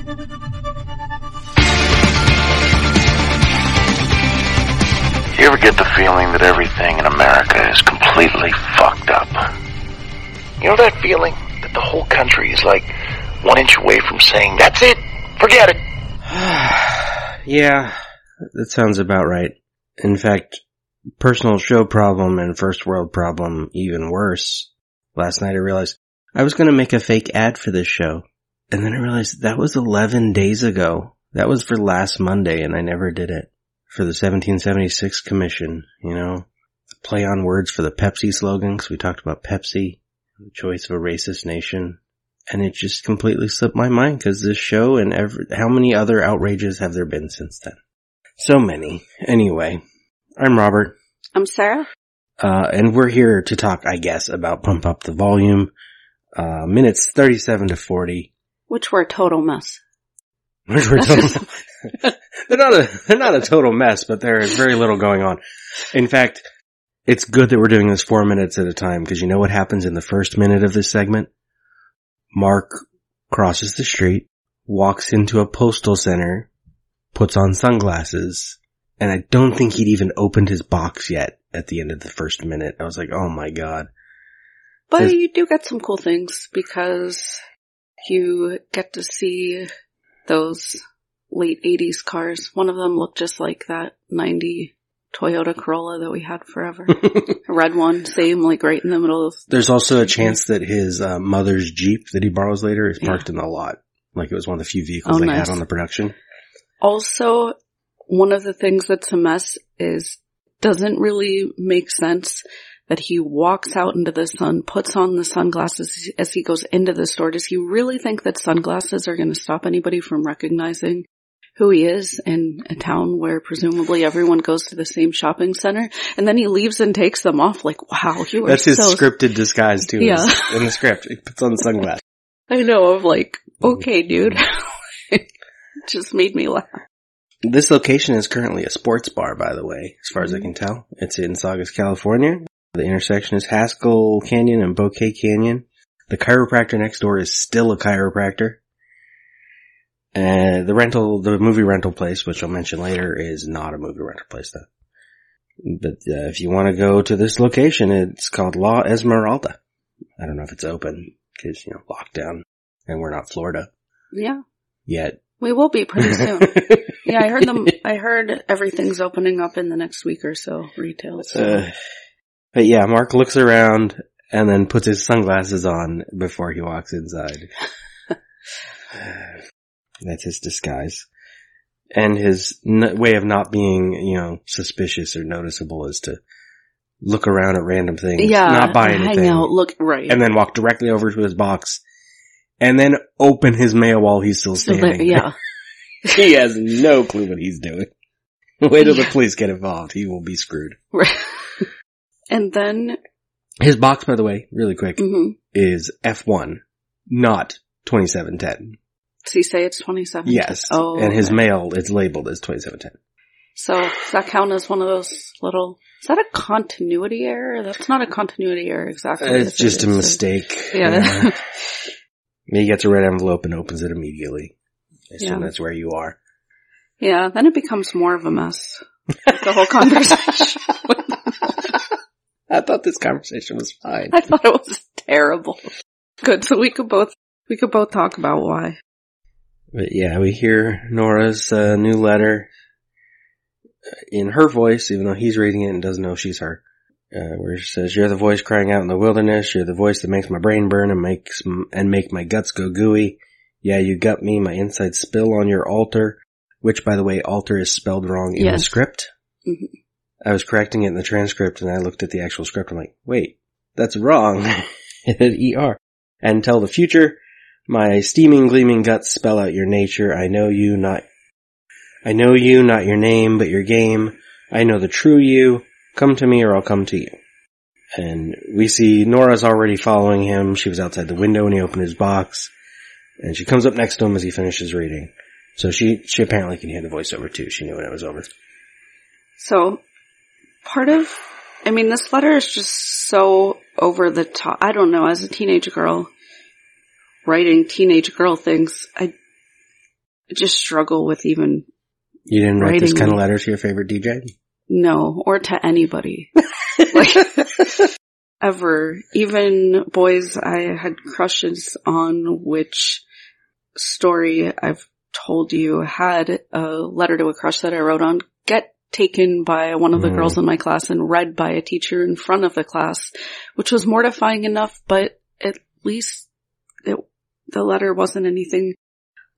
You ever get the feeling that everything in America is completely fucked up? You know that feeling that the whole country is like one inch away from saying, that's it, forget it. yeah, that sounds about right. In fact, personal show problem and first world problem even worse. Last night I realized I was gonna make a fake ad for this show. And then I realized that was 11 days ago. That was for last Monday and I never did it. For the 1776 commission, you know? Play on words for the Pepsi slogan, because we talked about Pepsi, the choice of a racist nation. And it just completely slipped my mind because this show and every, how many other outrages have there been since then? So many. Anyway, I'm Robert. I'm Sarah. Uh, and we're here to talk, I guess, about Pump Up the Volume. Uh, minutes 37 to 40. Which were a total mess. Which were total, they're not a, they're not a total mess, but there is very little going on. In fact, it's good that we're doing this four minutes at a time because you know what happens in the first minute of this segment? Mark crosses the street, walks into a postal center, puts on sunglasses, and I don't think he'd even opened his box yet at the end of the first minute. I was like, oh my god. But There's- you do get some cool things because you get to see those late 80s cars. One of them looked just like that 90 Toyota Corolla that we had forever. A red one, same, like right in the middle of There's also a chance that his uh, mother's Jeep that he borrows later is Yeah. parked in the lot. Like it was one of the few vehicles Oh, they nice. had on the production. Also, one of the things that's a mess is doesn't really make sense that he walks out into the sun, puts on the sunglasses as he goes into the store. Does he really think that sunglasses are going to stop anybody from recognizing who he is in a town where presumably everyone goes to the same shopping center? And then he leaves and takes them off like, wow, you are That's his so scripted disguise too. Yeah. In the script, he puts on sunglasses. I know, of like, okay, dude. Just made me laugh. This location is currently a sports bar, by the way, as far as I mm-hmm. can tell. It's in Saugus, California. The intersection is Haskell Canyon and Bouquet Canyon. The chiropractor next door is still a chiropractor. And the rental, the movie rental place, which I'll mention later, is not a movie rental place though. But uh, if you want to go to this location, it's called La Esmeralda. I don't know if it's open because you know lockdown, and we're not Florida Yeah. yet. We will be pretty soon. Yeah, I heard them. I heard everything's opening up in the next week or so. Retail. So. Uh, but yeah, Mark looks around and then puts his sunglasses on before he walks inside. That's his disguise. And his n- way of not being, you know, suspicious or noticeable is to look around at random things, yeah, not buy anything. hang out. Look right. and then walk directly over to his box, and then open his mail while he's still standing. there- yeah. he has no clue what he's doing. Wait till the police get involved. He will be screwed. Right. and then, His box, by the way, really quick, mhm. is F1, not 2710. does he say it's twenty seven? Yes. Oh. And his okay. mail is labeled as 2710. So does that count as one of those little? Is that a continuity error? That's not a continuity error exactly. It's It just a is mistake. Yeah. he gets a red envelope and opens it immediately. I assume Yeah. that's where you are. yeah. Then it becomes more of a mess. the whole conversation. I thought this conversation was fine. I thought it was terrible. Good. So we could both we could both talk about why. But yeah, we hear Nora's uh, new letter in her voice, even though he's reading it and doesn't know she's her. Uh, where she says, "You're the voice crying out in the wilderness. You're the voice that makes my brain burn and makes m- and make my guts go gooey. Yeah, you got me. My insides spill on your altar, which, by the way, altar is spelled wrong in the Yes. script. Mhm. I was correcting it in the transcript, and I looked at the actual script. I'm like, wait, that's wrong. it er. And tell the future, my steaming, gleaming guts spell out your nature. I know you, not, I know you, not your name, but your game. I know the true you. Come to me or I'll come to you. And we see Nora's already following him. She was outside the window when he opened his box. And she comes up next to him as he finishes reading. So she, she apparently can hear the voiceover too. She knew when it was over. So part of I mean this letter is just so over the top. I don't know, as a teenage girl writing teenage girl things, I just struggle with even You didn't write this kind of letter to your favorite DJ? no or to anybody. like, ever. Even boys I had crushes on, which story I've told you had a letter to a crush that I wrote on get taken by one of the Mm. girls in my class and read by a teacher in front of the class, which was mortifying enough, but at least it, the letter wasn't anything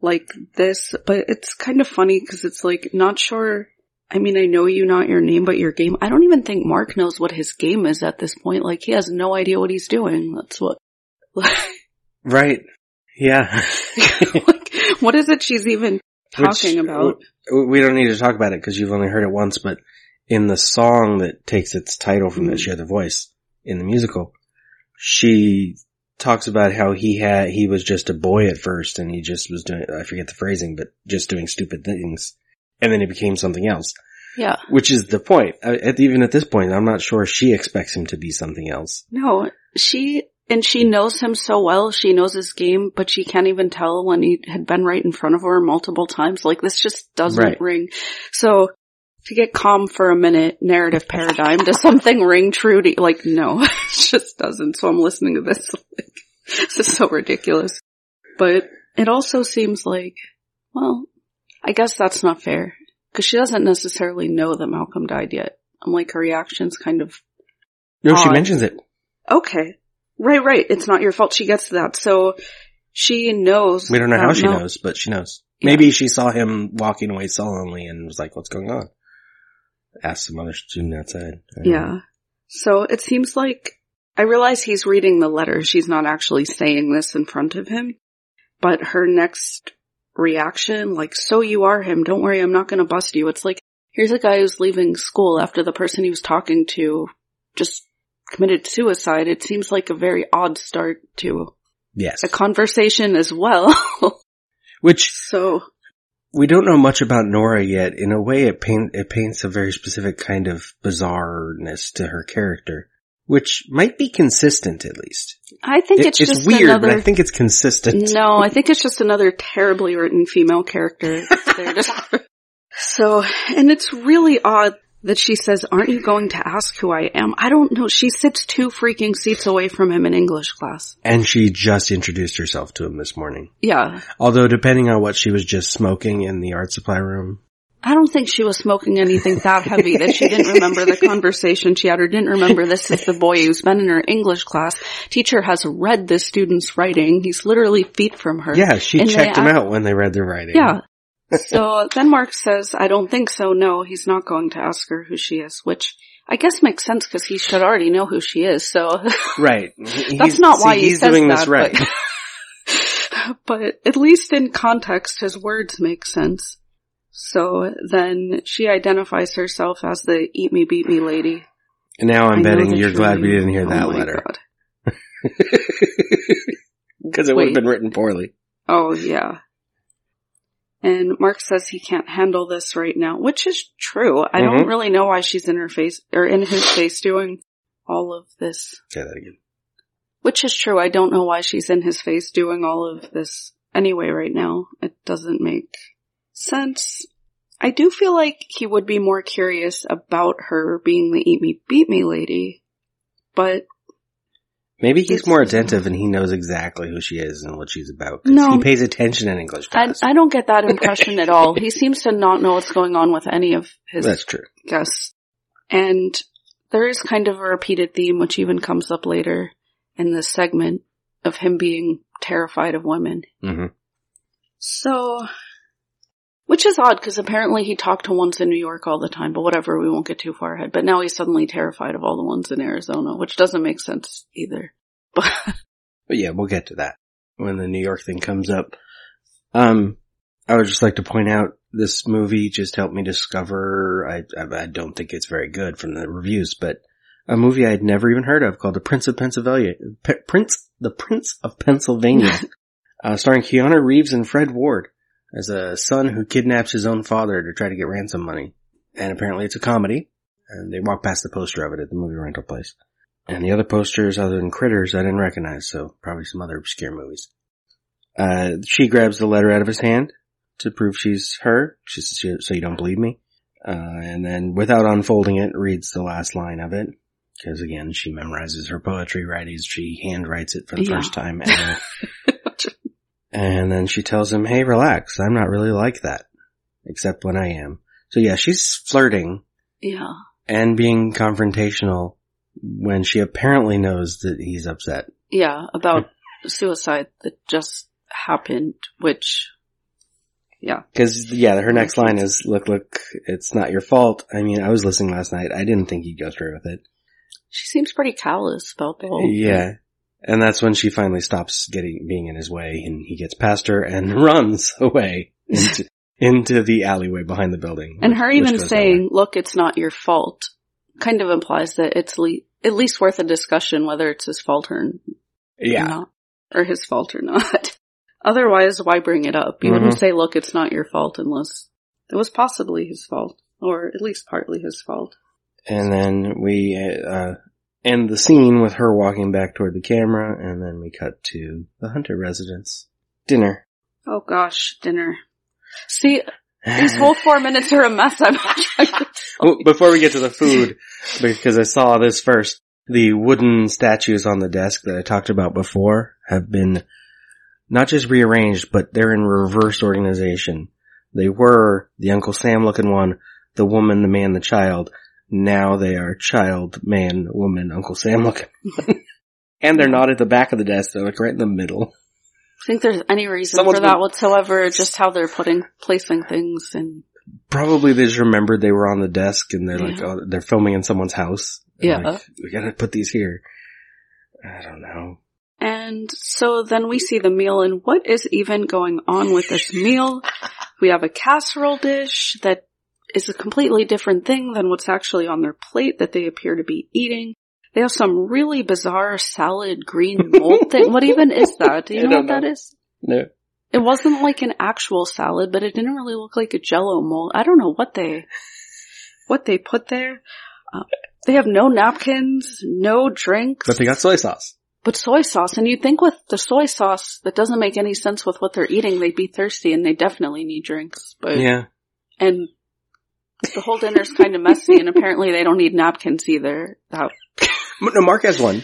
like this, but it's kind of funny because it's like not sure. I mean, I know you, not your name, but your game. I don't even think Mark knows what his game is at this point. Like he has no idea what he's doing. That's what, Right. Yeah. like, what is it she's even talking Which, about? We don't need to talk about it because you've only heard it once, but in the song that takes its title from the Mhm. Share the Voice in the musical, she talks about how he had, he was just a boy at first and he just was doing, I forget the phrasing, but just doing stupid things. And then he became something else, Yeah. which is the point. I, at, even at this point, I'm not sure she expects him to be something else. No, she, and she knows him so well. She knows his game, but she can't even tell when he had been right in front of her multiple times. Like this just doesn't Right. ring. So to get calm for a minute, narrative paradigm, does something ring true to you? Like, no, it just doesn't. So I'm listening to this. Like, this is so ridiculous. But it also seems like, well, I guess that's not fair. Cause she doesn't necessarily know that Malcolm died yet. I'm like, her reaction's kind of No, she mentions it. Okay. Right, right. It's not your fault she gets that. So she knows. We don't know how she Mal- knows, but she knows. Yeah. Maybe she saw him walking away sullenly and was like, what's going on? Asked some other student outside. Don't know. Yeah. So it seems like I realize he's reading the letter. She's not actually saying this in front of him, but her next reaction, like, so you are him. Don't worry. I'm not going to bust you. It's like, here's a guy who's leaving school after the person he was talking to just committed suicide. It seems like a very odd start to Yes. a conversation as well. Which so we don't know much about Nora yet. In a way, it paint it paints a very specific kind of bizarreness to her character, which might be consistent at least. I think It- it's, it's just weird, another. but I think it's consistent. no, I think it's just another terribly written female character. So, and it's really odd that she says, "Aren't you going to ask who I am?" I don't know. She sits two freaking seats away from him in English class. And she just introduced herself to him this morning. Yeah, Although depending on what she was just smoking in the art supply room. I don't think she was smoking anything that heavy that she didn't remember the conversation she had or didn't remember this is the boy who's been in her English class. Teacher has read the student's writing. He's literally feet from her. Yeah, she checked him act- out when they read their writing. Yeah. So then Mark says, I don't think so. No, he's not going to ask her who she is, which I guess makes sense because he should already know who she is. So Right. that's not why he he's says doing that. this right. But, but at least in context, his words make sense. So then she identifies herself as the eat me, beat me lady. And now I'm I betting you're glad we didn't hear Oh that my letter. God. Because it would have been written poorly. Oh yeah. And Mark says he can't handle this right now, which is true. I don't Mhm. really know why she's in her face or in his face doing all of this. Say that again. Which is true. I don't know why she's in his face doing all of this anyway right now. It doesn't make sense. I do feel like he would be more curious about her being the eat me beat me lady, but Maybe he's more attentive and he knows exactly who she is and what she's about. No. He pays attention in English I. I don't get that impression at all. He seems to not know what's going on with any of his That's true. guests. And there is kind of a repeated theme, which even comes up later in this segment, of him being terrified of women. hmm So, which is odd because apparently he talked to ones in New York all the time, but whatever, we won't get too far ahead. But now he's suddenly terrified of all the ones in Arizona, which doesn't make sense either. But But yeah, we'll get to that when the New York thing comes up. Um, I would just like to point out this movie just helped me discover, I, I, I don't think it's very good from the reviews, but a movie I had never even heard of called The Prince of Pennsylvania, P- Prince, The Prince of Pennsylvania, uh, starring Keanu Reeves and Fred Ward as a son who kidnaps his own father to try to get ransom money. And apparently it's a comedy. And they walk past the poster of it at the movie rental place. And the other posters, other than Critters, I didn't recognize, so probably some other obscure movies. Uh, she grabs the letter out of his hand, to prove she's her. She says, so you don't believe me. Uh, and then without unfolding it, reads the last line of it. Cause again, she memorizes her poetry writings. She handwrites it for the Yeah. first time ever. And then she tells him, Hey, relax. I'm not really like that. Except when I am. So yeah, she's flirting Yeah. and being confrontational when she apparently knows that he's upset. Yeah, about suicide that just happened, which, yeah. Cause yeah, her next line is, look, look, it's not your fault. I mean, I was listening last night. I didn't think he'd go through with it. She seems pretty callous about the whole. Yeah. And that's when she finally stops getting, being in his way and he gets past her and runs away into, into the alleyway behind the building. And which- her even saying, look, it's not your fault, kind of implies that it's le- at least worth a discussion whether it's his fault or. Yeah. not. Or his fault or not. Otherwise, why bring it up? You Mhm. wouldn't say, look, it's not your fault unless it was possibly his fault. Or at least partly his fault. And then we, uh, end the scene with her walking back toward the camera and then we cut to the Hunter residence. Dinner. Oh gosh, dinner. See, these whole four minutes are a mess. I'm Well, before we get to the food, because I saw this first, the wooden statues on the desk that I talked about before have been not just rearranged, but they're in reverse organization. They were the Uncle Sam looking one, the woman, the man, the child. Now they are child, man, woman, Uncle Sam looking. and they're not at the back of the desk, they're like right in the middle. I think there's any reason Someone's for that been- whatsoever, just how they're putting, placing things and, Probably they just remembered they were on the desk and they're like, oh, they're filming in someone's house. Yeah. like, we gotta put these here. I don't know. and so then we see the meal and what is even going on with this meal? We have a casserole dish that is a completely different thing than what's actually on their plate that they appear to be eating. They have some really bizarre salad green mold thing. What even is that? Do you know what that know. is? No. It wasn't like an actual salad, but it didn't really look like a jello mold. I don't know what they, what they put there. Uh, they have no napkins, no drinks, But they got soy sauce. but soy sauce. And you'd think with the soy sauce, that doesn't make any sense with what they're eating. They'd be thirsty and they definitely need drinks. But, Yeah. and the whole dinner's kind of messy and apparently they don't need napkins either. That, No, Mark has one.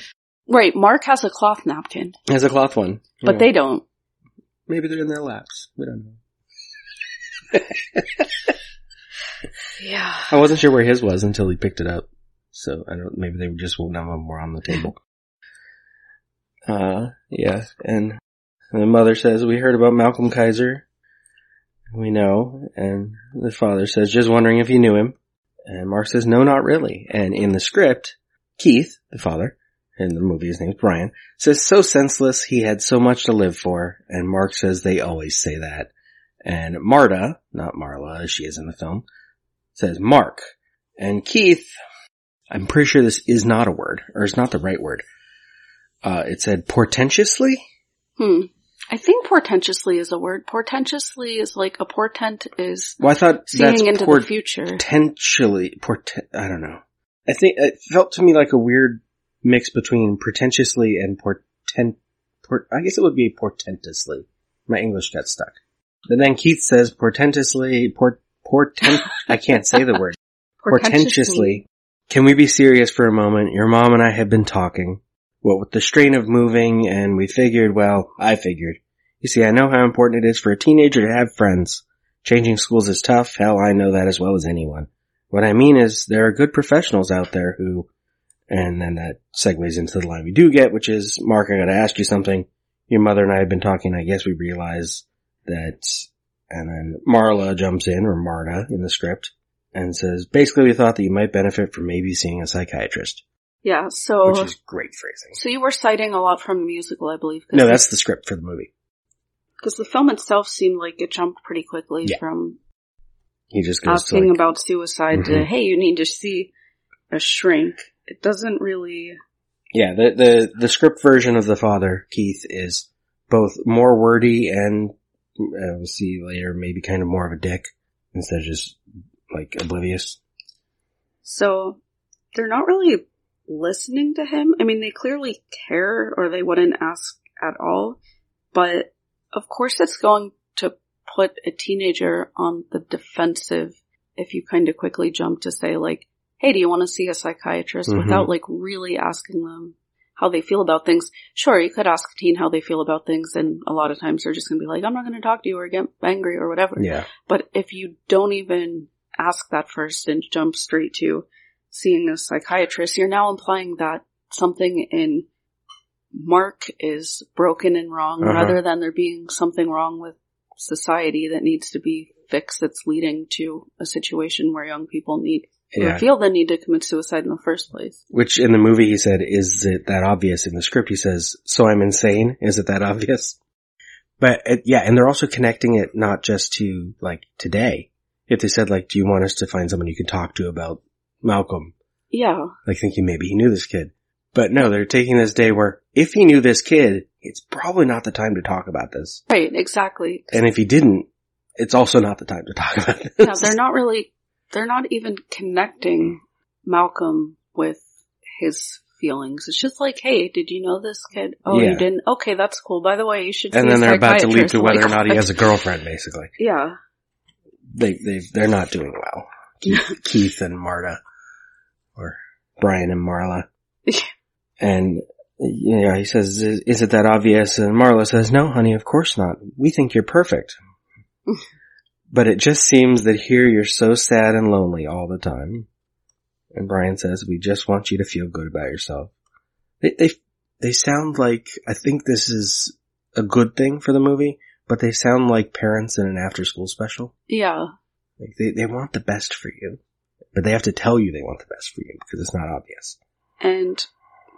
right. Mark has a cloth napkin, He has a cloth one. but Yeah. they don't. maybe they're in their laps. We don't know. Yeah. I wasn't sure where his was until he picked it up. So I don't. Maybe they were just none of them were on the table. Uh, yeah. And the mother says, "We heard about Malcolm Kaiser. We know." And the father says, "Just wondering if you knew him." And Mark says, "No, not really." And in the script, Keith, the father, in the movie, his name's Brian, says, "So senseless. He had so much to live for." And Mark says, "They always say that." And Marta, not Marla, as she is in the film, says Mark. And Keith, I'm pretty sure this is not a word, or it's not the right word. Uh, it said portentously? Hmm. I think portentously is a word. Portentously is like a portent is Well, I thought seeing that's into the future. potentially, portent, I don't know. I think it felt to me like a weird mix between pretentiously and portent, port, I guess it would be portentously. My English got stuck. But then Keith says portentously, port, portent, I can't say the word. portentously. Can we be serious for a moment? Your mom and I have been talking. What with the strain of moving and we figured, well, I figured. You see, I know how important it is for a teenager to have friends. Changing schools is tough. Hell, I know that as well as anyone. What I mean is there are good professionals out there who, and then that segues into the line we do get, which is, Mark, I gotta ask you something. Your mother and I have been talking. I guess we realize that, and then Marla jumps in, or Marta in the script, and says, basically we thought that you might benefit from maybe seeing a psychiatrist, Yeah, so which is great phrasing. so you were citing a lot from the musical, I believe. No, that's the script for the movie. because the film itself seemed like it jumped pretty quickly Yeah. from He just goes to asking like, about suicide to Mhm. hey, you need to see a shrink. It doesn't really. yeah, the, the, the script version of the father, Keith, is both more wordy and, uh, we'll see later, maybe kind of more of a dick instead of just like oblivious. So they're not really listening to him. I mean, they clearly care or they wouldn't ask at all. But of course it's going to put a teenager on the defensive if you kind of quickly jump to say like, hey, do you want to see a psychiatrist Mhm. without like really asking them how they feel about things? Sure, you could ask a teen how they feel about things and a lot of times they're just going to be like, I'm not going to talk to you or get angry or whatever. Yeah. But if you don't even ask that first and jump straight to seeing a psychiatrist, you're now implying that something in Mark is broken and wrong Uh-huh. rather than there being something wrong with society that needs to be fixed that's leading to a situation where young people need Yeah. feel the need to commit suicide in the first place. Which in the movie he said, is it that obvious? In the script he says, so I'm insane? Is it that obvious? But it, yeah, and they're also connecting it not just to like today. If they said like, do you want us to find someone you can talk to about Malcolm? Yeah. Like thinking maybe he knew this kid. But no, they're taking this day where if he knew this kid, it's probably not the time to talk about this. Right, exactly. And if he didn't, it's also not the time to talk about this. Yeah, they're not really, they're not even connecting Malcolm with his feelings. It's just like, hey, did you know this kid? Oh, Yeah. you didn't? Okay, that's cool. By the way, you should And then they're about to lead to oh whether or not he has a girlfriend, basically. Yeah. they they they're not doing well. Keith, Keith and Marta, or Brian and Marla, and yeah, he says, "Is is it that obvious?" And Marla says, "No, honey, of course not. We think you're perfect." but it just seems that here you're so sad and lonely all the time. And Brian says, "We just want you to feel good about yourself." They they they sound like I think this is a good thing for the movie, but they sound like parents in an after school special. Yeah. Like they, they want the best for you, but they have to tell you they want the best for you because it's not obvious. And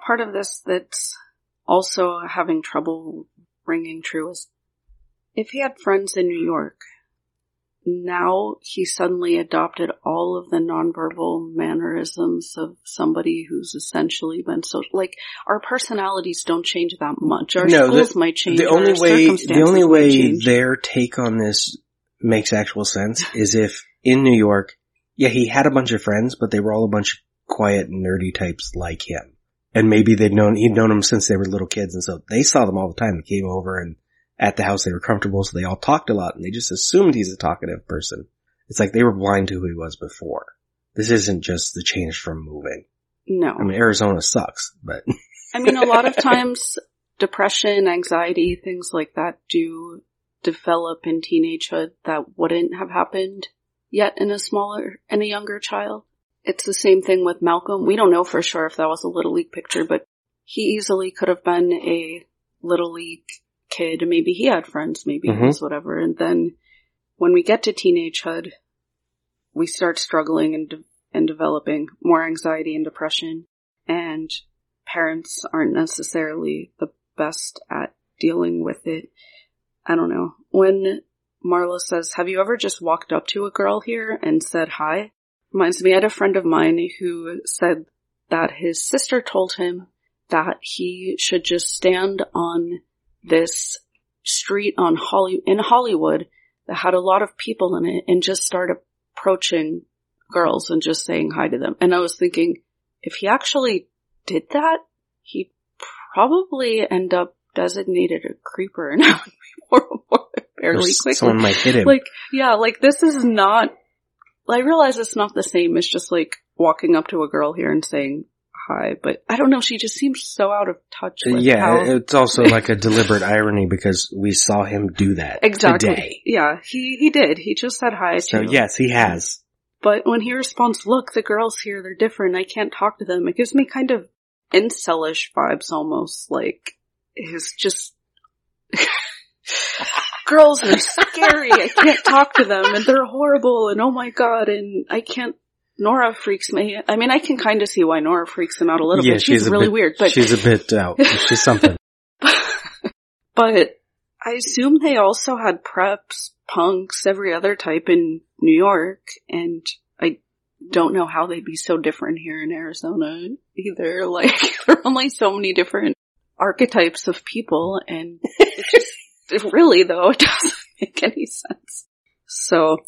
part of this that's also having trouble ringing true is if he had friends in New York, now he suddenly adopted all of the nonverbal mannerisms of somebody who's essentially been so like our personalities don't change that much. Our No, the- schools might change. the only way, the only way their take on this makes actual sense is if in New York, yeah, he had a bunch of friends, but they were all a bunch of quiet, nerdy types like him. And maybe they'd known, he'd known them since they were little kids, and so they saw them all the time. They came over and at the house they were comfortable, so they all talked a lot, and they just assumed he's a talkative person. It's like they were blind to who he was before. This isn't just the change from moving. no. I mean, Arizona sucks, but I mean, a lot of times depression, anxiety, things like that do develop in teenagehood that wouldn't have happened yet in a smaller, in a younger child. It's the same thing with Malcolm. We don't know for sure if that was a Little League picture, but he easily could have been a Little League kid. Maybe he had friends, maybe he Mhm. was whatever. And then when we get to teenagehood, we start struggling and, de- and developing more anxiety and depression. And parents aren't necessarily the best at dealing with it. I don't know. When Marla says, have you ever just walked up to a girl here and said hi? Reminds me, I had a friend of mine who said that his sister told him that he should just stand on this street on Holly, in Hollywood that had a lot of people in it and just start approaching girls and just saying hi to them. And I was thinking, if he actually did that, he'd probably end up designated a creeper and having people fairly quickly. someone might hit him. Like, yeah, like this is not, I realize it's not the same as just like walking up to a girl here and saying hi, but I don't know, she just seems so out of touch with yeah, how, it's also like a deliberate irony because we saw him do that exactly. today. Yeah, he, he did. He just said hi So yes, he has. But when he responds, look, the girls here, they're different. I can't talk to them. It gives me kind of incelish vibes almost. Like, it's just, girls are scary. I can't talk to them and they're horrible and oh my god and I can't, Nora freaks me. I mean, I can kind of see why Nora freaks him out a little yeah, bit. She's, a really bit- weird, but she's a bit out. She's something. but I assume they also had preps, punks, every other type in New York, and I don't know how they'd be so different here in Arizona either. Like, there are only so many different archetypes of people, and it just, really though, it doesn't make any sense. So,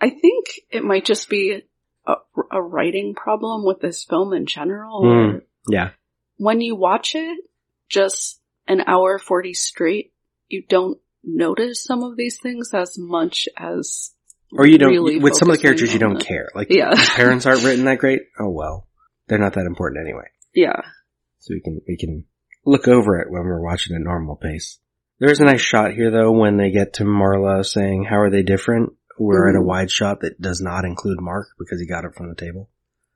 I think it might just be a, a writing problem with this film in general. Hmm. Or Yeah. when you watch it, just an hour 40 straight, you don't notice some of these things as much as Or you don't, really with some of the characters, you don't the- care. Like, Yeah. parents aren't written that great. Oh well. They're not that important anyway. Yeah. So we can, we can look over it when we're watching at normal pace. There's a nice shot here though when they get to Marla saying, how are they different? We're at a wide shot that does not include Mark because he got it from the table.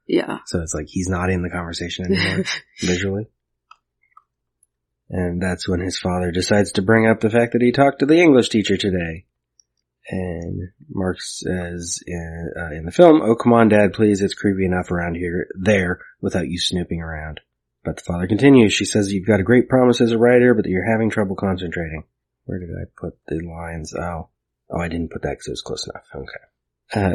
Yeah. So it's like he's not in the conversation anymore visually. And that's when his father decides to bring up the fact that he talked to the English teacher today. And Mark says in, uh, in the film, "Oh come on, Dad, please! It's creepy enough around here, there, without you snooping around." But the father continues. She says, "You've got a great promise as a writer, but that you're having trouble concentrating." Where did I put the lines? Oh, oh, I didn't put that because it was close enough. Okay.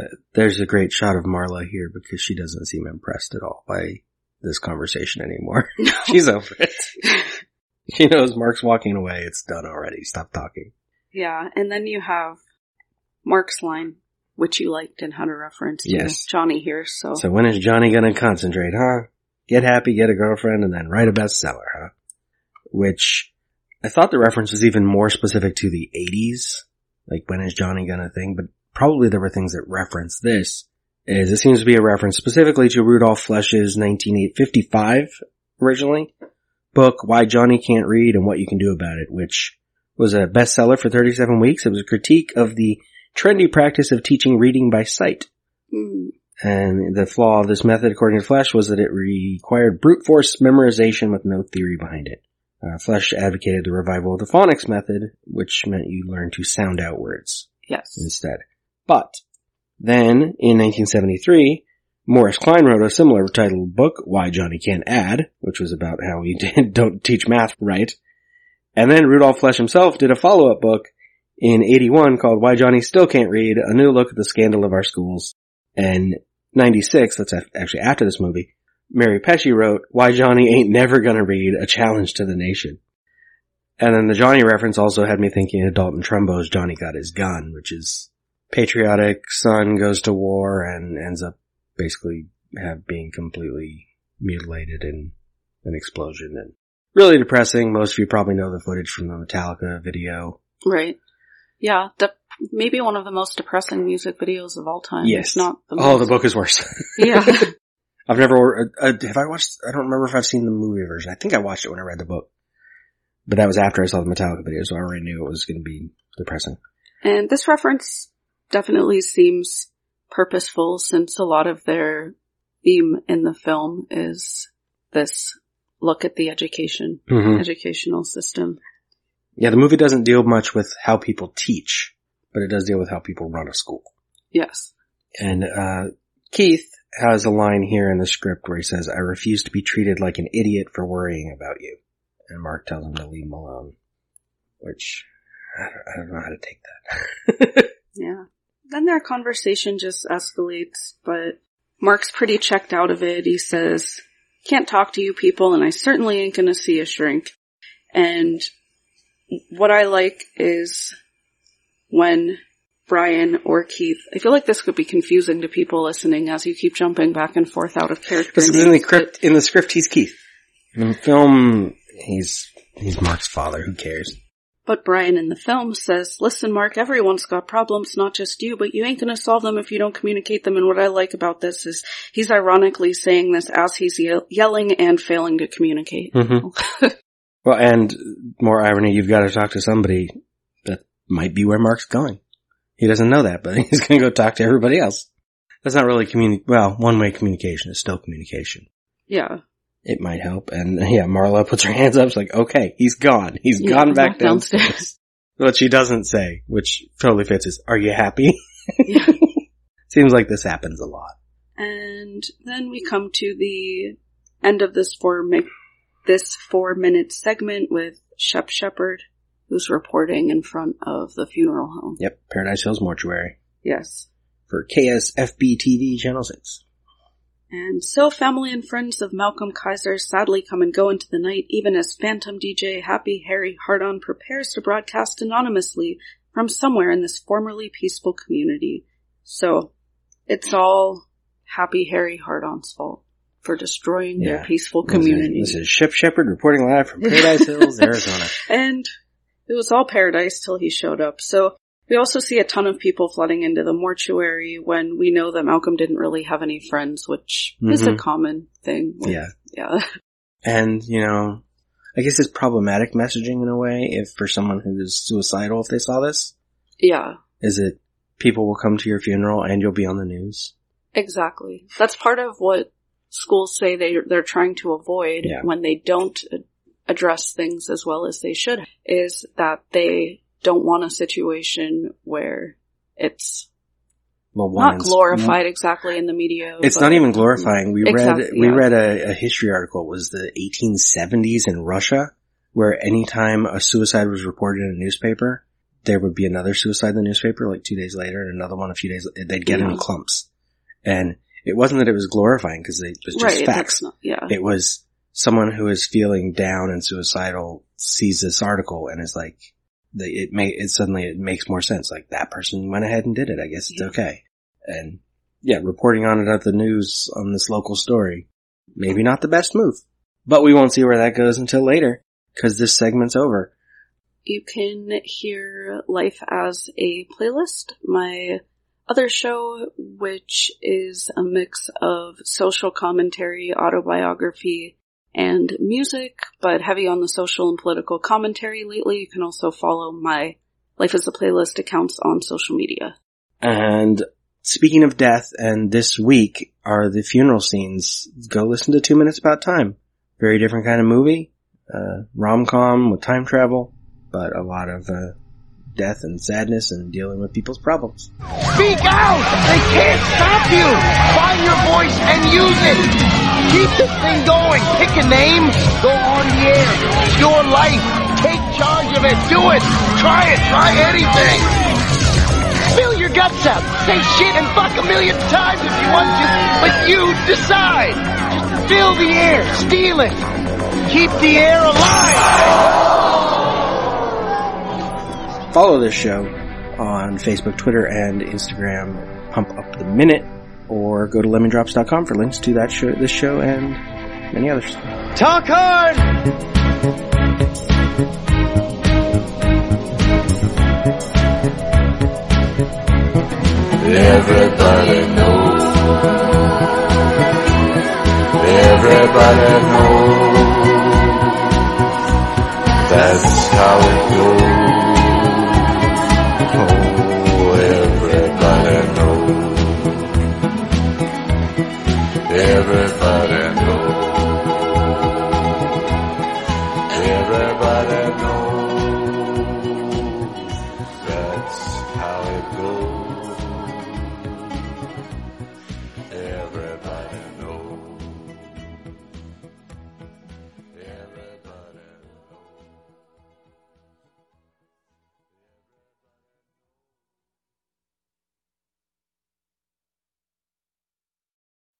Uh, there's a great shot of Marla here because she doesn't seem impressed at all by this conversation anymore. She's over it. She knows Mark's walking away. It's done already. Stop talking. Yeah, and then you have Mark's line, which you liked and had a reference to Yes. Johnny here. So, So when is Johnny gonna concentrate, huh? Get happy, get a girlfriend, and then write a bestseller, huh? Which I thought the reference was even more specific to the 80s. Like when is Johnny gonna thing, but probably there were things that reference this. Is it seems to be a reference specifically to Rudolf Flesch's 1955 originally book, Why Johnny Can't Read and What You Can Do About It, which was a bestseller for 37 weeks. It was a critique of the trendy practice of teaching reading by sight. mm, And the flaw of this method, according to Flesch, was that it required brute force memorization with no theory behind it. Uh, Flesch advocated the revival of the phonics method, which meant you learn to sound out words yes. instead. But then, in 1973, Morris Kline wrote a similar titled book, Why Johnny Can't Add, which was about how he did, don't teach math right. And then Rudolf Flesch himself did a follow-up book in 81 called Why Johnny Still Can't Read, a new look at the scandal of our schools. And 96, that's actually after this movie, Mary Pesci wrote, Why Johnny Ain't Never Gonna Read, a challenge to the nation. And then the Johnny reference also had me thinking of Dalton Trumbo's Johnny Got His Gun, which is patriotic son goes to war and ends up basically have being completely mutilated in an explosion and really depressing. Most of you probably know the footage from the Metallica video. Right. Yeah, maybe one of the most depressing music videos of all time. Yes. Not the Oh, the book is worse. Yeah. I've never, uh, have I watched, I don't remember if I've seen the movie version. I think I watched it when I read the book. But that was after I saw the Metallica video, so I already knew it was going to be depressing. And this reference definitely seems purposeful since a lot of their theme in the film is this look at the education, hmm educational system. Yeah, the movie doesn't deal much with how people teach, but it does deal with how people run a school. Yes. And uh, Keith has a line here in the script where he says, I refuse to be treated like an idiot for worrying about you. And Mark tells him to leave him alone. Which, I don't, I don't know how to take that. Yeah. Then their conversation just escalates, but Mark's pretty checked out of it. He says, can't talk to you people and I certainly ain't gonna see a shrink. And what I like is when Brian or Keith, I feel like this could be confusing to people listening as you keep jumping back and forth out of character. Because in the names, script, in the script, he's Keith. In the film, he's, he's Mark's father. Who cares? But Brian in the film says, listen, Mark, everyone's got problems, not just you, but you ain't gonna solve them if you don't communicate them. And what I like about this is he's ironically saying this as he's ye- yelling and failing to communicate. Mm-hmm. Well, and more irony, you've got to talk to somebody might be where Mark's going. He doesn't know that, but he's going to go talk to everybody else. That's not really communi- well, one-way communication is still communication. yeah. It might help. And yeah, Marla puts her hands up. She's like, okay, he's gone. He's Yeah, gone back back downstairs. downstairs. what she doesn't say, which totally fits is, are you happy? yeah. Seems like this happens a lot. And then we come to the end of this four mi- this four minute segment with Shep Shepherd, who's reporting in front of the funeral home. Yep. Paradise Hills Mortuary Yes. for KSFB TV Channel 6. And so family and friends of Malcolm Kaiser sadly come and go into the night, even as Phantom DJ Happy Harry Hardon prepares to broadcast anonymously from somewhere in this formerly peaceful community. So, it's all Happy Harry Hardon's fault for destroying their peaceful community. This is Shep Shepherd reporting live from Paradise Hills, Arizona. And it was all paradise till he showed up. So we also see a ton of people flooding into the mortuary when we know that Malcolm didn't really have any friends, which is a Mhm. common thing. with- Yeah. Yeah. And, you know, I guess it's problematic messaging in a way if for someone who is suicidal if they saw this. Yeah. Is it people will come to your funeral and you'll be on the news? Exactly. That's part of what schools say they they're trying to avoid Yeah. when they don't address things as well as they should is that they don't want a situation where it's Well, not glorified exactly in the media. It's not even glorifying. We read we yeah. read a, a history article. It was the 1870s in Russia, where anytime a suicide was reported in a newspaper, there would be another suicide in the newspaper like two days later, and another one a few days. They'd get in clumps, and it wasn't that it was glorifying because it was just right. facts. Not, yeah. It was someone who is feeling down and suicidal sees this article and is like, it may, it suddenly, it makes more sense. Like that person went ahead and did it. I guess it's Yeah. okay. And yeah, reporting on it at the news on this local story, maybe not the best move, but we won't see where that goes until later because this segment's over. You can hear Life as a Playlist, my other show, which is a mix of social commentary, autobiography, and music, but heavy on the social and political commentary lately. You can also follow my Life as a Playlist accounts on social media. And speaking of death, and this week are the funeral scenes. Go listen to Two Minutes About Time. Very different kind of movie, uh, rom-com with time travel, but a lot of, uh, death and sadness and dealing with people's problems. Speak out! They can't stop you! Find your voice and use it! Keep this thing going! Pick a name, go on the air. Your life. Take charge of it. Do it! Try it! Try anything! Spill your guts out! Say shit and fuck a million times if you want to, but you decide! Just fill the air, steal it! Keep the air alive! Follow this show on Facebook, Twitter, and Instagram, Pump Up the Minute, or go to lemondrops.com for links to that show, this show, and many others. Talk hard! Everybody knows. Everybody knows. That's how